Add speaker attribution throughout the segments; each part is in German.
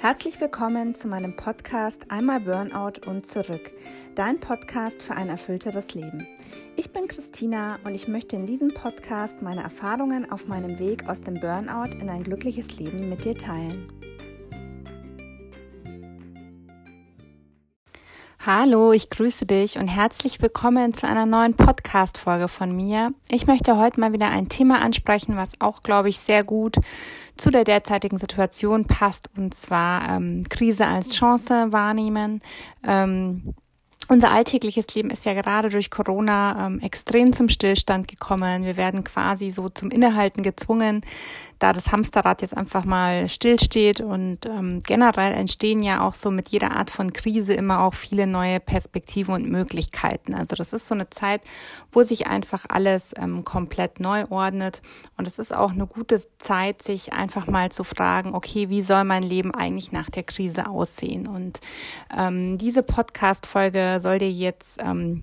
Speaker 1: Herzlich willkommen zu meinem Podcast Einmal Burnout und zurück, dein Podcast für ein erfüllteres Leben. Ich bin Christina und ich möchte in diesem Podcast meine Erfahrungen auf meinem Weg aus dem Burnout in ein glückliches Leben mit dir teilen. Hallo, ich grüße dich und herzlich willkommen zu einer neuen Podcast-Folge von mir. Ich möchte heute mal wieder ein Thema ansprechen, was auch, glaube ich, sehr gut zu der derzeitigen Situation passt, und zwar ähm, Krise als Chance wahrnehmen. Ähm, unser alltägliches Leben ist ja gerade durch Corona ähm, extrem zum Stillstand gekommen. Wir werden quasi so zum Innehalten gezwungen, da das Hamsterrad jetzt einfach mal stillsteht und ähm, generell entstehen ja auch so mit jeder Art von Krise immer auch viele neue Perspektiven und Möglichkeiten. Also das ist so eine Zeit, wo sich einfach alles ähm, komplett neu ordnet und es ist auch eine gute Zeit, sich einfach mal zu fragen, okay, wie soll mein Leben eigentlich nach der Krise aussehen? Und ähm, diese Podcast-Folge soll dir jetzt ähm,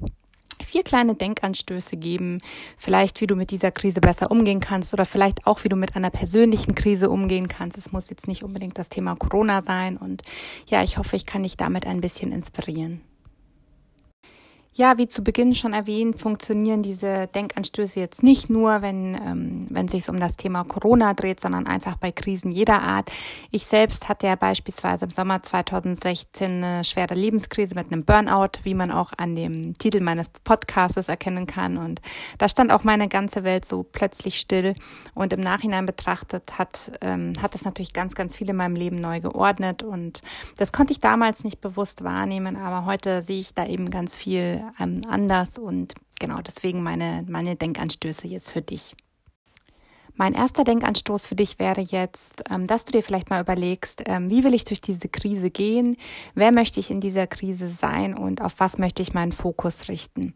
Speaker 1: vier kleine Denkanstöße geben, vielleicht wie du mit dieser Krise besser umgehen kannst oder vielleicht auch wie du mit einer persönlichen Krise umgehen kannst. Es muss jetzt nicht unbedingt das Thema Corona sein und ja, ich hoffe, ich kann dich damit ein bisschen inspirieren. Ja, wie zu Beginn schon erwähnt, funktionieren diese Denkanstöße jetzt nicht nur, wenn, ähm, wenn es sich um das Thema Corona dreht, sondern einfach bei Krisen jeder Art. Ich selbst hatte ja beispielsweise im Sommer 2016 eine schwere Lebenskrise mit einem Burnout, wie man auch an dem Titel meines Podcasts erkennen kann. Und da stand auch meine ganze Welt so plötzlich still. Und im Nachhinein betrachtet hat, ähm, hat das natürlich ganz, ganz viel in meinem Leben neu geordnet. Und das konnte ich damals nicht bewusst wahrnehmen, aber heute sehe ich da eben ganz viel ähm, anders und genau deswegen meine, meine Denkanstöße jetzt für dich. Mein erster Denkanstoß für dich wäre jetzt, ähm, dass du dir vielleicht mal überlegst, ähm, wie will ich durch diese Krise gehen? Wer möchte ich in dieser Krise sein und auf was möchte ich meinen Fokus richten?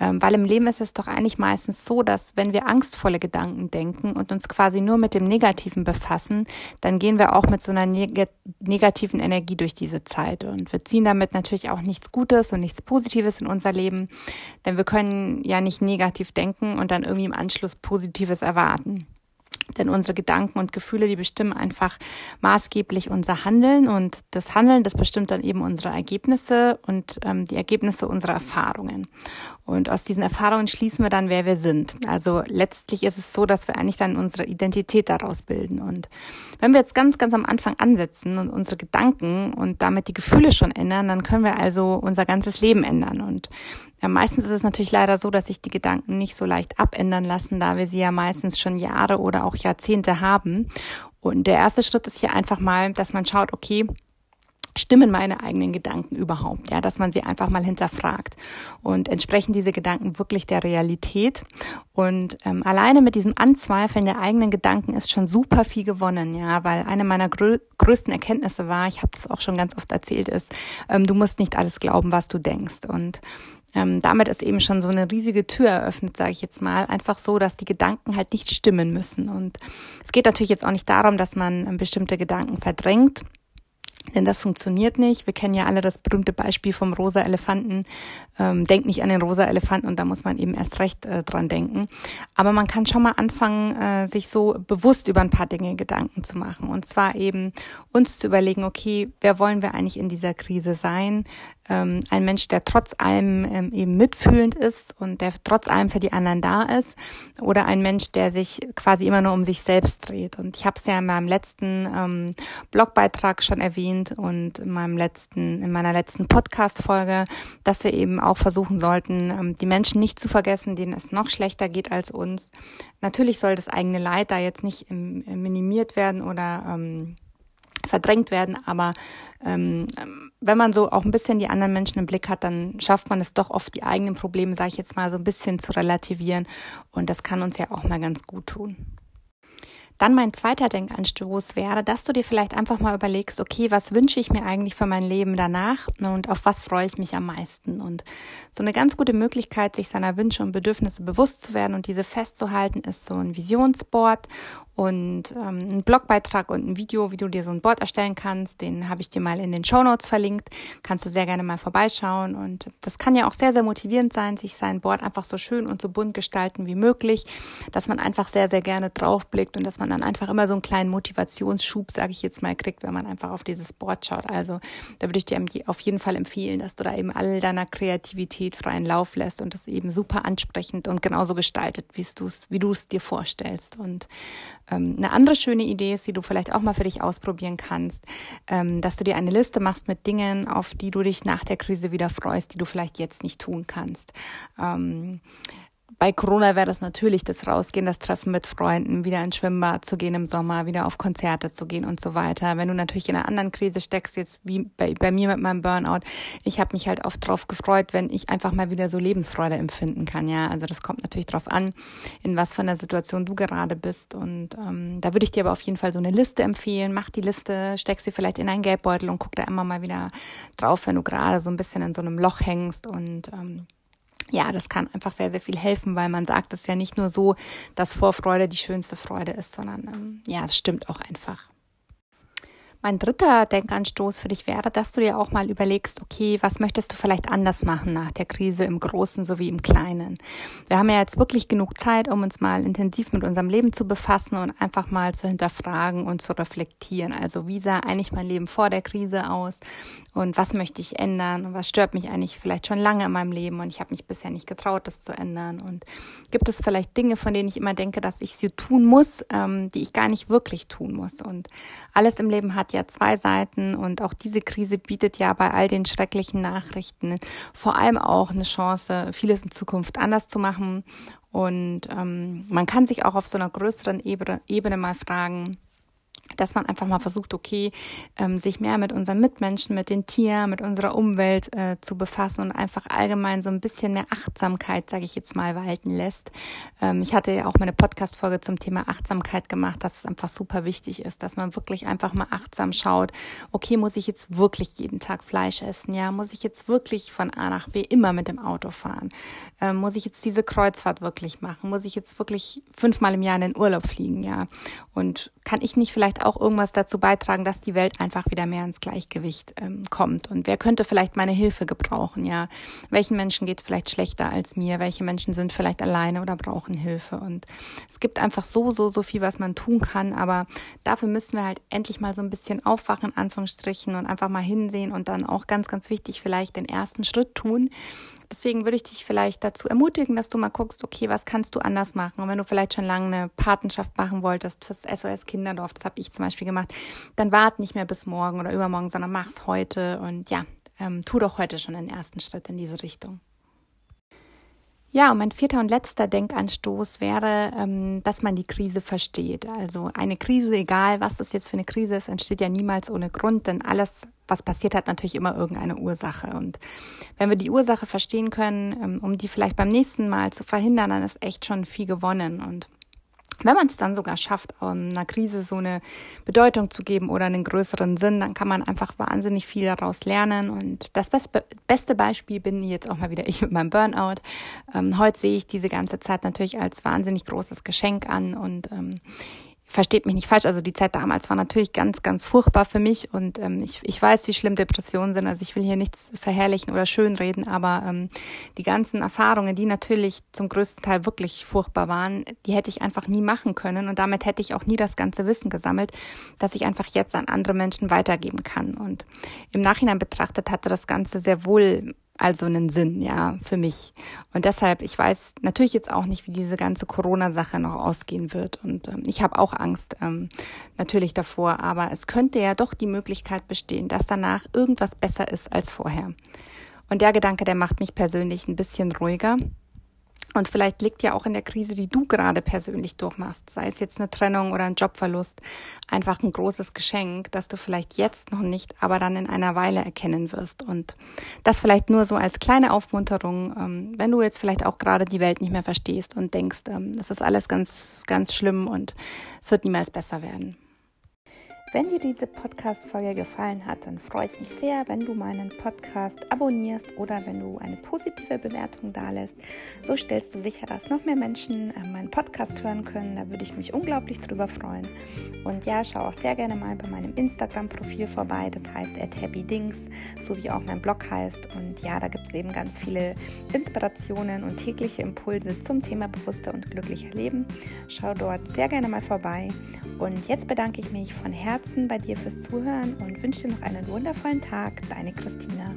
Speaker 1: Ähm, weil im Leben ist es doch eigentlich meistens so, dass wenn wir angstvolle Gedanken denken und uns quasi nur mit dem Negativen befassen, dann gehen wir auch mit so einer neg negativen Energie durch diese Zeit und wir ziehen damit natürlich auch nichts Gutes und nichts Positives in unser Leben, denn wir können ja nicht negativ denken und dann irgendwie im Anschluss Positives erwarten. Denn unsere Gedanken und Gefühle, die bestimmen einfach maßgeblich unser Handeln und das Handeln, das bestimmt dann eben unsere Ergebnisse und ähm, die Ergebnisse unserer Erfahrungen. Und aus diesen Erfahrungen schließen wir dann, wer wir sind. Also letztlich ist es so, dass wir eigentlich dann unsere Identität daraus bilden. Und wenn wir jetzt ganz, ganz am Anfang ansetzen und unsere Gedanken und damit die Gefühle schon ändern, dann können wir also unser ganzes Leben ändern. Und ja, meistens ist es natürlich leider so, dass sich die Gedanken nicht so leicht abändern lassen, da wir sie ja meistens schon Jahre oder auch Jahrzehnte haben. Und der erste Schritt ist hier einfach mal, dass man schaut, okay, stimmen meine eigenen Gedanken überhaupt? Ja, dass man sie einfach mal hinterfragt. Und entsprechen diese Gedanken wirklich der Realität? Und ähm, alleine mit diesem Anzweifeln der eigenen Gedanken ist schon super viel gewonnen, ja, weil eine meiner grö größten Erkenntnisse war, ich habe das auch schon ganz oft erzählt, ist, ähm, du musst nicht alles glauben, was du denkst. Und ähm, damit ist eben schon so eine riesige Tür eröffnet, sage ich jetzt mal. Einfach so, dass die Gedanken halt nicht stimmen müssen. Und es geht natürlich jetzt auch nicht darum, dass man ähm, bestimmte Gedanken verdrängt. Denn das funktioniert nicht. Wir kennen ja alle das berühmte Beispiel vom rosa Elefanten. Ähm, denkt nicht an den rosa Elefanten und da muss man eben erst recht äh, dran denken. Aber man kann schon mal anfangen, äh, sich so bewusst über ein paar Dinge Gedanken zu machen. Und zwar eben uns zu überlegen, okay, wer wollen wir eigentlich in dieser Krise sein? ähm, ein Mensch, der trotz allem ähm, eben mitfühlend ist und der trotz allem für die anderen da ist oder ein Mensch, der sich quasi immer nur um sich selbst dreht. Und ich habe es ja in meinem letzten ähm, Blogbeitrag schon erwähnt und in meinem letzten, in meiner letzten Podcast-Folge, dass wir eben auch versuchen sollten, ähm, die Menschen nicht zu vergessen, denen es noch schlechter geht als uns. Natürlich soll das eigene Leid da jetzt nicht ähm, minimiert werden oder ähm, verdrängt werden. Aber ähm, wenn man so auch ein bisschen die anderen Menschen im Blick hat, dann schafft man es doch oft, die eigenen Probleme, sage ich jetzt mal, so ein bisschen zu relativieren. Und das kann uns ja auch mal ganz gut tun. Dann mein zweiter Denkanstoß wäre, dass du dir vielleicht einfach mal überlegst, okay, was wünsche ich mir eigentlich für mein Leben danach und auf was freue ich mich am meisten? Und so eine ganz gute Möglichkeit, sich seiner Wünsche und Bedürfnisse bewusst zu werden und diese festzuhalten, ist so ein Visionsboard und ähm, einen Blogbeitrag und ein Video, wie du dir so ein Board erstellen kannst. Den habe ich dir mal in den Show Notes verlinkt. Kannst du sehr gerne mal vorbeischauen. Und das kann ja auch sehr, sehr motivierend sein, sich sein Board einfach so schön und so bunt gestalten wie möglich, dass man einfach sehr, sehr gerne draufblickt und dass man dann einfach immer so einen kleinen Motivationsschub, sage ich jetzt mal, kriegt, wenn man einfach auf dieses Board schaut. Also da würde ich dir auf jeden Fall empfehlen, dass du da eben all deiner Kreativität freien Lauf lässt und das eben super ansprechend und genauso gestaltet, wie du es, wie du es dir vorstellst. Und eine andere schöne Idee ist, die du vielleicht auch mal für dich ausprobieren kannst, ähm, dass du dir eine Liste machst mit Dingen, auf die du dich nach der Krise wieder freust, die du vielleicht jetzt nicht tun kannst. Bei Corona wäre das natürlich das Rausgehen, das Treffen mit Freunden, wieder ins Schwimmbad zu gehen im Sommer, wieder auf Konzerte zu gehen und so weiter. Wenn du natürlich in einer anderen Krise steckst, jetzt wie bei, bei mir mit meinem Burnout, ich habe mich halt oft drauf gefreut, wenn ich einfach mal wieder so Lebensfreude empfinden kann. Ja, also das kommt natürlich drauf an, in was von der Situation du gerade bist. Und ähm, da würde ich dir aber auf jeden Fall so eine Liste empfehlen. Mach die Liste, steck sie vielleicht in einen Geldbeutel und guck da immer mal wieder drauf, wenn du gerade so ein bisschen in so einem Loch hängst und ähm, ja, das kann einfach sehr, sehr viel helfen, weil man sagt es ja nicht nur so, dass Vorfreude die schönste Freude ist, sondern ähm, ja, es stimmt auch einfach. Mein dritter Denkanstoß für dich wäre, dass du dir auch mal überlegst, okay, was möchtest du vielleicht anders machen nach der Krise im Großen sowie im Kleinen? Wir haben ja jetzt wirklich genug Zeit, um uns mal intensiv mit unserem Leben zu befassen und einfach mal zu hinterfragen und zu reflektieren. Also wie sah eigentlich mein Leben vor der Krise aus und was möchte ich ändern und was stört mich eigentlich vielleicht schon lange in meinem Leben und ich habe mich bisher nicht getraut, das zu ändern. Und gibt es vielleicht Dinge, von denen ich immer denke, dass ich sie tun muss, ähm, die ich gar nicht wirklich tun muss? Und alles im Leben hat hat ja zwei Seiten und auch diese Krise bietet ja bei all den schrecklichen Nachrichten vor allem auch eine Chance, vieles in Zukunft anders zu machen. Und ähm, man kann sich auch auf so einer größeren Ebene, Ebene mal fragen, dass man einfach mal versucht, okay, ähm, sich mehr mit unseren Mitmenschen, mit den Tieren, mit unserer Umwelt äh, zu befassen und einfach allgemein so ein bisschen mehr Achtsamkeit, sage ich jetzt mal, walten lässt. Ähm, ich hatte ja auch meine Podcast-Folge zum Thema Achtsamkeit gemacht, dass es einfach super wichtig ist, dass man wirklich einfach mal achtsam schaut, okay, muss ich jetzt wirklich jeden Tag Fleisch essen? Ja, muss ich jetzt wirklich von A nach B immer mit dem Auto fahren? Ähm, muss ich jetzt diese Kreuzfahrt wirklich machen? Muss ich jetzt wirklich fünfmal im Jahr in den Urlaub fliegen? Ja, und kann ich nicht vielleicht auch irgendwas dazu beitragen, dass die Welt einfach wieder mehr ins Gleichgewicht ähm, kommt? Und wer könnte vielleicht meine Hilfe gebrauchen? Ja, welchen Menschen geht es vielleicht schlechter als mir? Welche Menschen sind vielleicht alleine oder brauchen Hilfe? Und es gibt einfach so, so, so viel, was man tun kann. Aber dafür müssen wir halt endlich mal so ein bisschen aufwachen, in Anführungsstrichen, und einfach mal hinsehen und dann auch ganz, ganz wichtig vielleicht den ersten Schritt tun Deswegen würde ich dich vielleicht dazu ermutigen, dass du mal guckst, okay, was kannst du anders machen? Und wenn du vielleicht schon lange eine Patenschaft machen wolltest fürs SOS Kinderdorf, das habe ich zum Beispiel gemacht, dann wart nicht mehr bis morgen oder übermorgen, sondern mach's heute und ja, ähm, tu doch heute schon den ersten Schritt in diese Richtung. Ja, und mein vierter und letzter Denkanstoß wäre, ähm, dass man die Krise versteht. Also eine Krise, egal was das jetzt für eine Krise ist, entsteht ja niemals ohne Grund, denn alles, was passiert, hat natürlich immer irgendeine Ursache. Und wenn wir die Ursache verstehen können, ähm, um die vielleicht beim nächsten Mal zu verhindern, dann ist echt schon viel gewonnen. Und wenn man es dann sogar schafft, einer Krise so eine Bedeutung zu geben oder einen größeren Sinn, dann kann man einfach wahnsinnig viel daraus lernen. Und das beste Beispiel bin jetzt auch mal wieder ich mit meinem Burnout. Ähm, heute sehe ich diese ganze Zeit natürlich als wahnsinnig großes Geschenk an und ähm, versteht mich nicht falsch, also die Zeit damals war natürlich ganz, ganz furchtbar für mich und ähm, ich, ich weiß, wie schlimm Depressionen sind. Also ich will hier nichts verherrlichen oder schönreden, aber ähm, die ganzen Erfahrungen, die natürlich zum größten Teil wirklich furchtbar waren, die hätte ich einfach nie machen können und damit hätte ich auch nie das ganze Wissen gesammelt, dass ich einfach jetzt an andere Menschen weitergeben kann. Und im Nachhinein betrachtet hatte das Ganze sehr wohl also einen Sinn, ja, für mich. Und deshalb, ich weiß natürlich jetzt auch nicht, wie diese ganze Corona-Sache noch ausgehen wird. Und ähm, ich habe auch Angst ähm, natürlich davor, aber es könnte ja doch die Möglichkeit bestehen, dass danach irgendwas besser ist als vorher. Und der Gedanke, der macht mich persönlich ein bisschen ruhiger. Und vielleicht liegt ja auch in der Krise, die du gerade persönlich durchmachst, sei es jetzt eine Trennung oder ein Jobverlust, einfach ein großes Geschenk, das du vielleicht jetzt noch nicht, aber dann in einer Weile erkennen wirst. Und das vielleicht nur so als kleine Aufmunterung, ähm, wenn du jetzt vielleicht auch gerade die Welt nicht mehr verstehst und denkst, ähm, das ist alles ganz, ganz schlimm und es wird niemals besser werden. Wenn dir diese Podcast-Folge gefallen hat, dann freue ich mich sehr, wenn du meinen Podcast abonnierst oder wenn du eine positive Bewertung dalässt. So stellst du sicher, dass noch mehr Menschen äh, meinen Podcast hören können. Da würde ich mich unglaublich drüber freuen. Und ja, schau auch sehr gerne mal bei meinem Instagram-Profil vorbei. Das heißt happydings, so wie auch mein Blog heißt. Und ja, da gibt es eben ganz viele Inspirationen und tägliche Impulse zum Thema bewusster und glücklicher Leben. Schau dort sehr gerne mal vorbei. Und jetzt bedanke ich mich von Herzen bei dir fürs Zuhören und wünsche dir noch einen wundervollen Tag. Deine Christina.